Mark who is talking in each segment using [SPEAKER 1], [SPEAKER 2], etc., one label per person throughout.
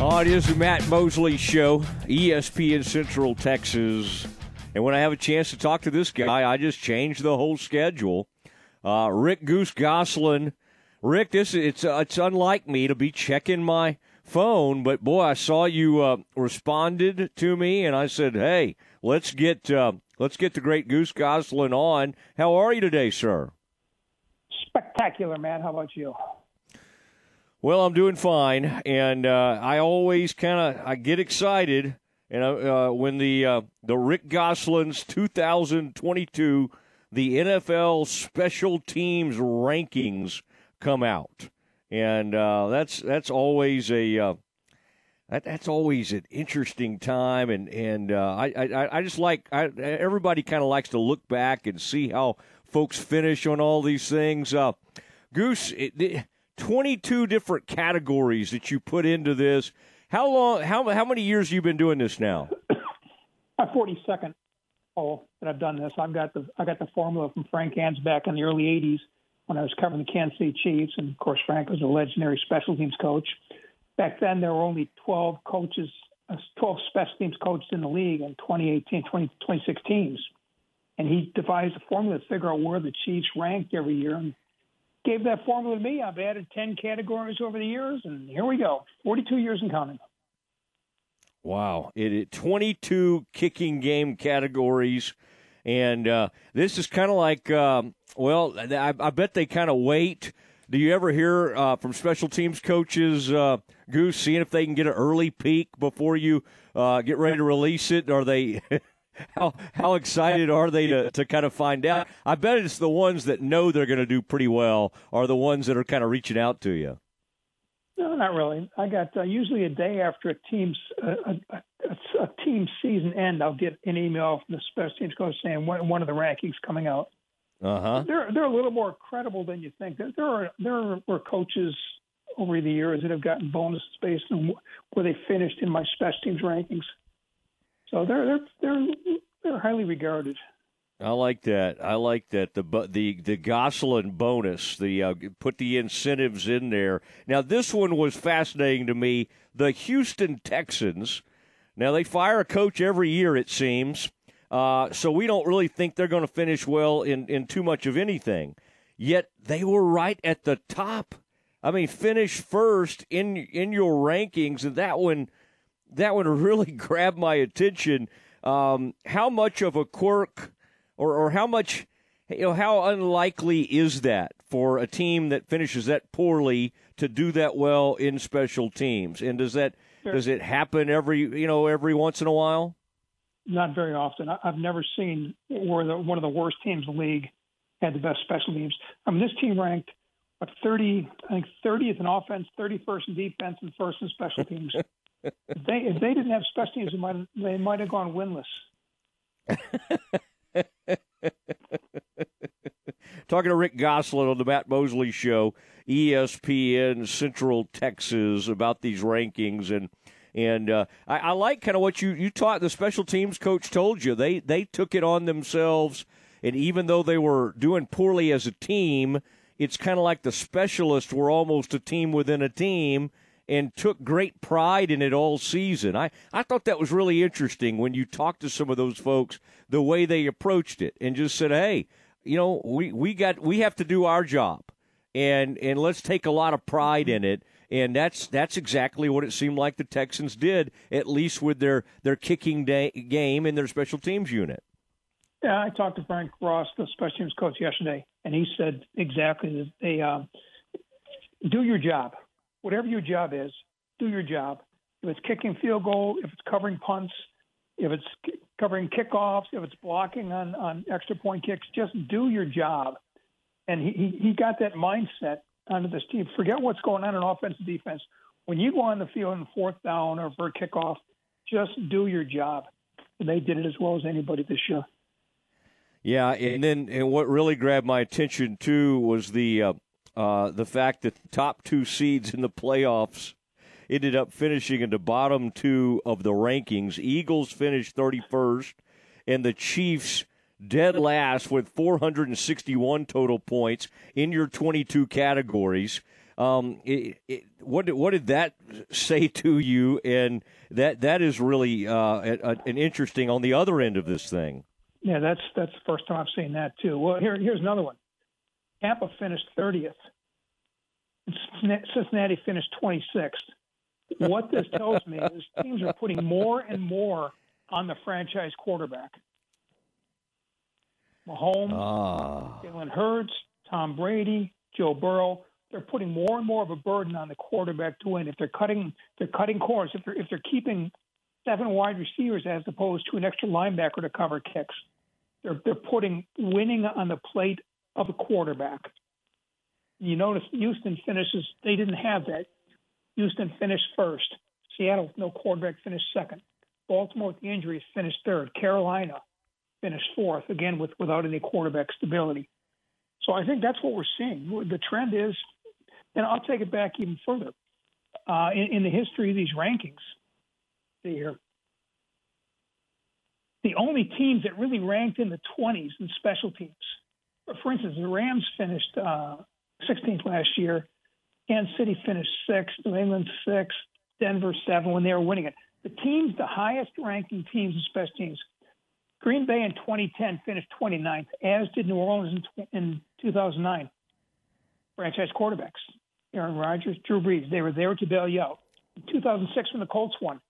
[SPEAKER 1] Oh, it is the Matt Mosley Show, ESPN Central Texas. And when I have a chance to talk to this guy, I just change the whole schedule. Uh, Rick Goose Gosselin. Rick, this it's uh, it's unlike me to be checking my phone, but boy, I saw you uh, responded to me, and I said, "Hey, let's get uh, let's get the great Goose Gosselin on." How are you today, sir?
[SPEAKER 2] Spectacular, man. How about you?
[SPEAKER 1] Well, I'm doing fine, and uh, I always kind of I get excited, and uh, when the uh, the Rick Gosselin's 2022 the NFL Special Teams rankings come out, and uh, that's that's always a uh, that, that's always an interesting time, and and uh, I, I I just like I, everybody kind of likes to look back and see how folks finish on all these things. Goose. It, it, 22 different categories that you put into this. How long? How how many years you been doing this now?
[SPEAKER 2] My 42nd oh that I've done this. I've got the I got the formula from Frank Gansz back in the early 80s when I was covering the Kansas City Chiefs, and of course Frank was a legendary special teams coach. Back then there were only 12 coaches, uh, 12 special teams coaches in the league in 2018, 20, 26 teams, and he devised a formula to figure out where the Chiefs ranked every year. And gave that formula to me. I've added 10 categories over the years, and here we go 42 years in counting.
[SPEAKER 1] Wow. It, it 22 kicking game categories. And uh, this is kind of like, um, well, I, I, bet they kind of wait. Do you ever hear uh, from special teams coaches, uh, Goose, seeing if they can get an early peek before you uh, get ready to release it? Are they. how how excited are they to, to kind of find out? I bet it's the ones that know they're going to do pretty well are the ones that are kind of reaching out to you.
[SPEAKER 2] No, not really. I got uh, usually a day after a team's uh, a, a, a, team season end, I'll get an email from the special teams coach saying one, one of the rankings coming out.
[SPEAKER 1] Uh huh.
[SPEAKER 2] They're they're a little more credible than you think. There, there are there were coaches over the years that have gotten bonuses based on where they finished in my special teams rankings. So they're they're they're they're highly regarded.
[SPEAKER 1] I like that. I like that. The the the Gosselin bonus. The uh, put the incentives in there. Now this one was fascinating to me. The Houston Texans. Now they fire a coach every year, it seems. Uh, so we don't really think they're going to finish well in in too much of anything. Yet they were right at the top. I mean, finish first in in your rankings, and that one that one really grabbed my attention. Um, how much of a quirk, or, or how much, you know, how unlikely is that for a team that finishes that poorly to do that well in special teams? And does that sure. does it happen every you know every once in a while?
[SPEAKER 2] Not very often. I've never seen where the, one of the worst teams in the league had the best special teams. I mean, this team ranked what 30, I think 30th in offense, 31st in defense, and first in special teams. They if they didn't have special teams, they might they might have gone winless.
[SPEAKER 1] Talking to Rick Gosselin on the Matt Mosley Show, ESPN Central Texas, about these rankings and and uh, I, I, like kind of what you you taught. The special teams coach told you they they took it on themselves, and even though they were doing poorly as a team, it's kind of like the specialists were almost a team within a team and took great pride in it all season. I, I thought that was really interesting when you talked to some of those folks, the way they approached it and just said, hey, you know, we, we got we have to do our job and and let's take a lot of pride in it. And that's that's exactly what it seemed like the Texans did, at least with their their kicking day, game and their special teams unit.
[SPEAKER 2] Yeah, I talked to Frank Ross, the special teams coach, yesterday, and he said exactly that they uh, do your job whatever your job is, do your job. If it's kicking field goal, if it's covering punts, if it's covering kickoffs, if it's blocking on, on extra point kicks, just do your job. And he, he got that mindset onto this team. Forget what's going on in offense and defense. When you go on the field in fourth down or for a kickoff, just do your job. And they did it as well as anybody this year.
[SPEAKER 1] Yeah, and then and what really grabbed my attention too was the uh, uh, the fact that the top two seeds in the playoffs ended up finishing in the bottom two of the rankings. Eagles finished 31st, and the Chiefs dead last with 461 total points in your 22 categories. Um, it, it, what did, what did that say to you? And that that is really uh, a, a, an interesting on the other end of this thing.
[SPEAKER 2] Yeah, that's that's the first time I've seen that too. Well, here here's another one. Tampa finished 30th. Cincinnati finished 26th. What this tells me is teams are putting more and more on the franchise quarterback. Mahomes, ah. Jalen Hurts, Tom Brady, Joe Burrow. They're putting more and more of a burden on the quarterback to win. If they're cutting, they're cutting corners. If they're if they're keeping seven wide receivers as opposed to an extra linebacker to cover kicks, they're they're putting winning on the plate of a quarterback. You notice Houston finishes. They didn't have that. Houston finished first. Seattle, no quarterback, finished second. Baltimore, with the injuries, finished third. Carolina finished fourth, again with without any quarterback stability. So I think that's what we're seeing. The trend is, and I'll take it back even further. Uh, in, in the history of these rankings, the the only teams that really ranked in the 20s in special teams. For instance, the Rams finished uh, 16th last year. Kansas City finished sixth. New England sixth. Denver seven when they were winning it. The teams, the highest ranking teams in special teams, Green Bay in 2010 finished 29th, as did New Orleans in, in 2009. Franchise quarterbacks, Aaron Rodgers, Drew Brees, they were there to bail you out. In 2006, when the Colts won,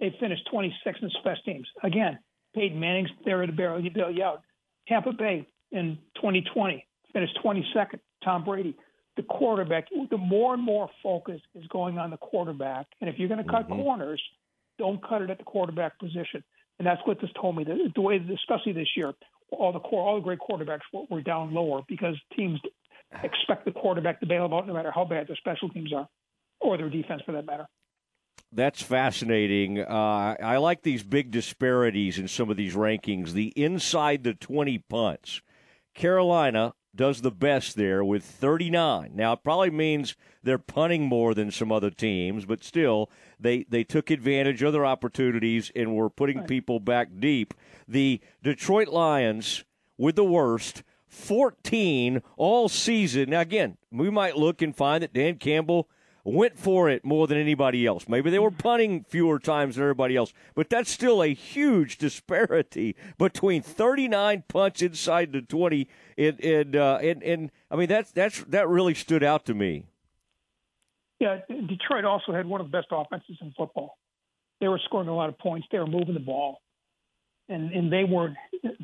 [SPEAKER 2] they finished 26th in special teams. Again, Peyton Manning's there to bail you out. Tampa Bay in 2020 finished 22nd. Tom Brady, the quarterback. The more and more focus is going on the quarterback, and if you're going to cut mm-hmm. corners, don't cut it at the quarterback position. And that's what this told me. The, the way, especially this year, all the core, all the great quarterbacks were, were down lower because teams expect the quarterback to bail them out no matter how bad their special teams are, or their defense for that matter.
[SPEAKER 1] That's fascinating. Uh, I like these big disparities in some of these rankings. The inside the 20 punts. Carolina does the best there with 39. Now, it probably means they're punting more than some other teams, but still, they, they took advantage of their opportunities and were putting people back deep. The Detroit Lions, with the worst, 14 all season. Now, again, we might look and find that Dan Campbell went for it more than anybody else. Maybe they were punting fewer times than everybody else, but that's still a huge disparity between 39 punts inside the 20 and and uh, and, and I mean that's that's that really stood out to me.
[SPEAKER 2] Yeah, Detroit also had one of the best offenses in football. They were scoring a lot of points. They were moving the ball, and and they were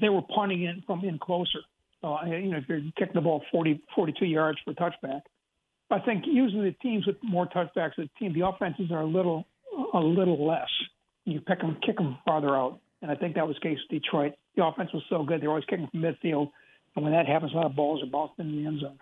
[SPEAKER 2] they were punting in from in closer. Uh, you know, if you're kicking the ball 40, 42 yards for a touchback, I think usually the teams with more touchbacks, the team, the offenses are a little a little less. You pick them, kick them farther out, and I think that was the case with Detroit. The offense was so good; they're always kicking from midfield, and when that happens, a lot of balls are bounced in the end zone.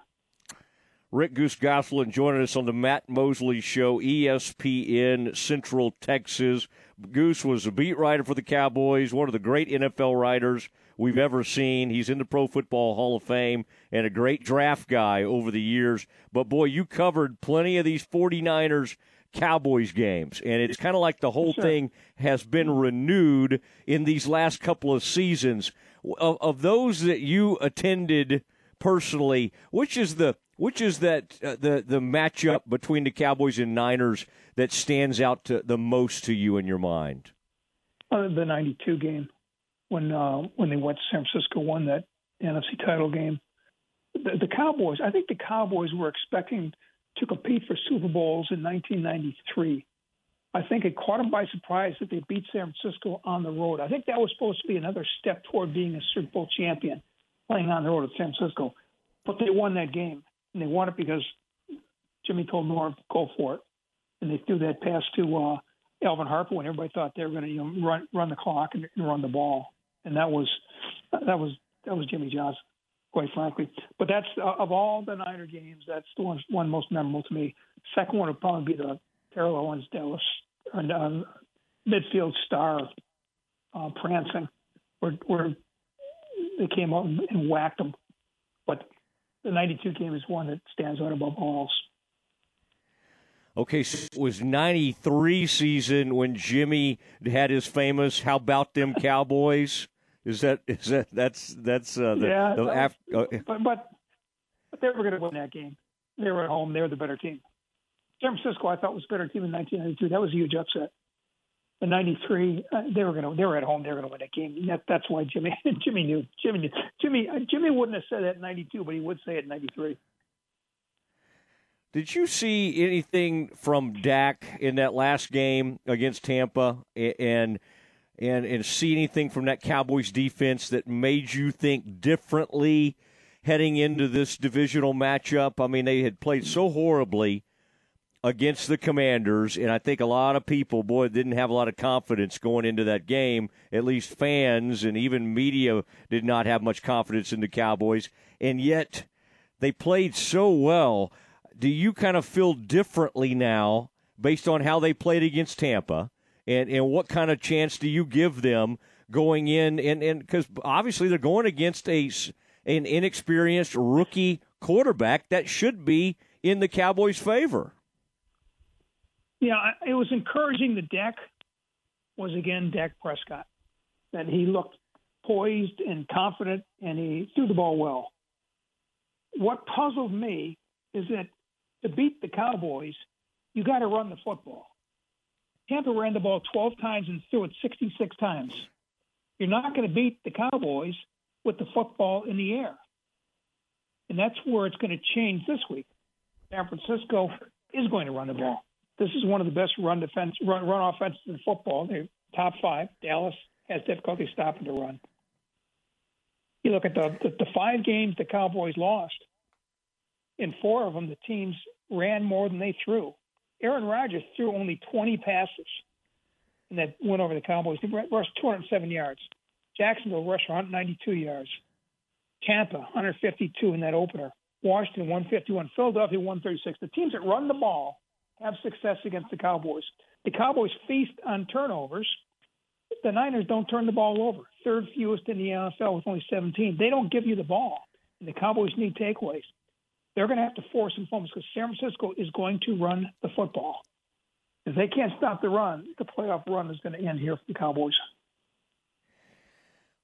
[SPEAKER 1] Rick Goose Gosselin joining us on the Matt Mosley Show, ESPN Central Texas. Goose was a beat writer for the Cowboys, one of the great NFL writers we've ever seen. He's in the Pro Football Hall of Fame and a great draft guy over the years. But boy, you covered plenty of these 49ers Cowboys games, and it's kind of like the whole sure. thing has been renewed in these last couple of seasons. Of, of those that you attended personally, which is the which is that uh, the the matchup between the Cowboys and Niners that stands out to, the most to you in your mind?
[SPEAKER 2] Uh, the '92 game when uh, when they went to San Francisco, won that NFC title game. The, the Cowboys, I think the Cowboys were expecting to compete for Super Bowls in 1993. I think it caught them by surprise that they beat San Francisco on the road. I think that was supposed to be another step toward being a Super Bowl champion, playing on the road at San Francisco. But they won that game, and they won it because Jimmy told Norv, "Go for it," and they threw that pass to uh, Alvin Harper when everybody thought they were going to you know, run run the clock and, and run the ball and that was that was that was Jimmy Johnson, quite frankly. But that's uh, of all the Niner games, that's the one one most memorable to me. Second one would probably be the Terrell Owens Dallas and uh, midfield star uh, prancing, where where they came out and whacked them. But the '92 game is one that stands out above all else.
[SPEAKER 1] Okay, so it was 93 season when Jimmy had his famous "How about them Cowboys"? Is that is that that's that's uh, the,
[SPEAKER 2] yeah?
[SPEAKER 1] The
[SPEAKER 2] after, uh, but, but but they were going to win that game. they were at home. They were the better team. San Francisco, I thought was a better team in 1992. That was a huge upset. In '93, uh, they were going to they were at home. They were going to win that game. That, that's why Jimmy Jimmy knew Jimmy knew Jimmy uh, Jimmy wouldn't have said that in '92, but he would say it in '93.
[SPEAKER 1] Did you see anything from Dak in that last game against Tampa, and and and see anything from that Cowboys defense that made you think differently heading into this divisional matchup? I mean, they had played so horribly against the Commanders, and I think a lot of people, boy, didn't have a lot of confidence going into that game. At least fans and even media did not have much confidence in the Cowboys, and yet they played so well. Do you kind of feel differently now based on how they played against Tampa, and and what kind of chance do you give them going in? And because obviously they're going against a an inexperienced rookie quarterback that should be in the Cowboys' favor.
[SPEAKER 2] Yeah, it was encouraging. The deck was again Dak Prescott, that he looked poised and confident, and he threw the ball well. What puzzled me is that to beat the Cowboys, you got to run the football. Tampa ran the ball 12 times and threw it 66 times. You're not going to beat the Cowboys with the football in the air. And that's where it's going to change this week. San Francisco is going to run the ball. This is one of the best run defense run, run offenses in football. They're top five. Dallas has difficulty stopping the run. You look at the, the the five games the Cowboys lost. In four of them, the teams ran more than they threw. Aaron Rodgers threw only 20 passes and that went over the Cowboys. He rushed 207 yards. Jacksonville rushed 192 yards. Tampa 152 in that opener. Washington 151. Philadelphia 136. The teams that run the ball have success against the Cowboys. The Cowboys feast on turnovers. The Niners don't turn the ball over. Third fewest in the NFL with only 17. They don't give you the ball. And the Cowboys need takeaways. They're going to have to force some fumbles because San Francisco is going to run the football. If they can't stop the run, the playoff run is going to end here for the Cowboys.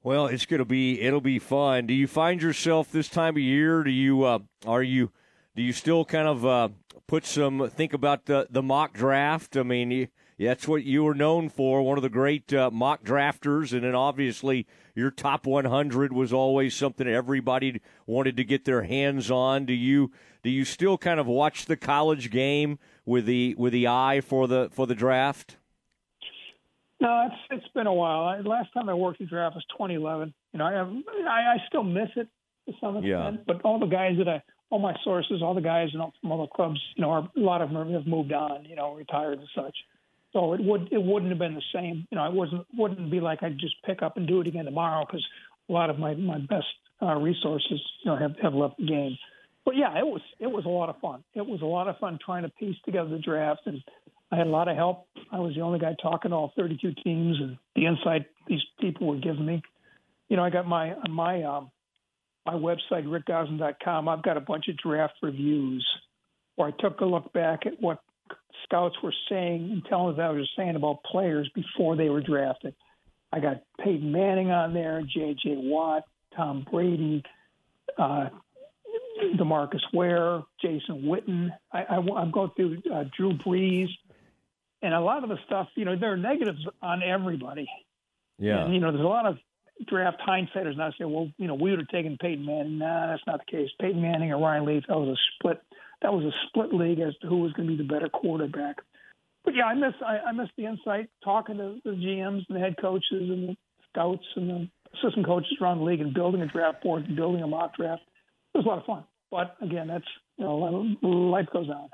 [SPEAKER 1] Well, it's going to be it'll be fun. Do you find yourself this time of year? Do you uh, are you do you still kind of uh, put some think about the the mock draft? I mean, you, that's what you were known for, one of the great uh, mock drafters, and then obviously your top 100 was always something everybody wanted to get their hands on. Do you do you still kind of watch the college game with the with the eye for the for the draft?
[SPEAKER 2] No, it's it's been a while. I, last time I worked the draft was 2011. You know, I have I, I still miss it to some extent,
[SPEAKER 1] yeah.
[SPEAKER 2] but all the guys that I all my sources, all the guys you know, from all the clubs, you know, are, a lot of them have moved on, you know, retired and such. So it would it wouldn't have been the same. You know, it wasn't wouldn't be like I'd just pick up and do it again tomorrow because a lot of my my best uh, resources, you know, have have left the game. But yeah, it was it was a lot of fun. It was a lot of fun trying to piece together the draft, and I had a lot of help. I was the only guy talking to all 32 teams, and the insight these people were giving me. You know, I got my my um, my website, rickgosselin.com, I've got a bunch of draft reviews where I took a look back at what scouts were saying and telling us I was saying about players before they were drafted. I got Peyton Manning on there, J.J. Watt, Tom Brady, uh, Demarcus Ware, Jason Witten. I, I, I'm going through uh, Drew Brees. And a lot of the stuff, you know, there are negatives on everybody.
[SPEAKER 1] Yeah.
[SPEAKER 2] And, you know, there's a lot of draft hindsighters now say, well, you know, we would have taken Peyton Manning. Nah, that's not the case. Peyton Manning or Ryan Leaf, that was a split. That was a split league as to who was going to be the better quarterback. But yeah, I miss I, I miss the insight talking to the GMs and the head coaches and the scouts and the assistant coaches around the league and building a draft board and building a mock draft. It was a lot of fun. But again, that's you know life goes on.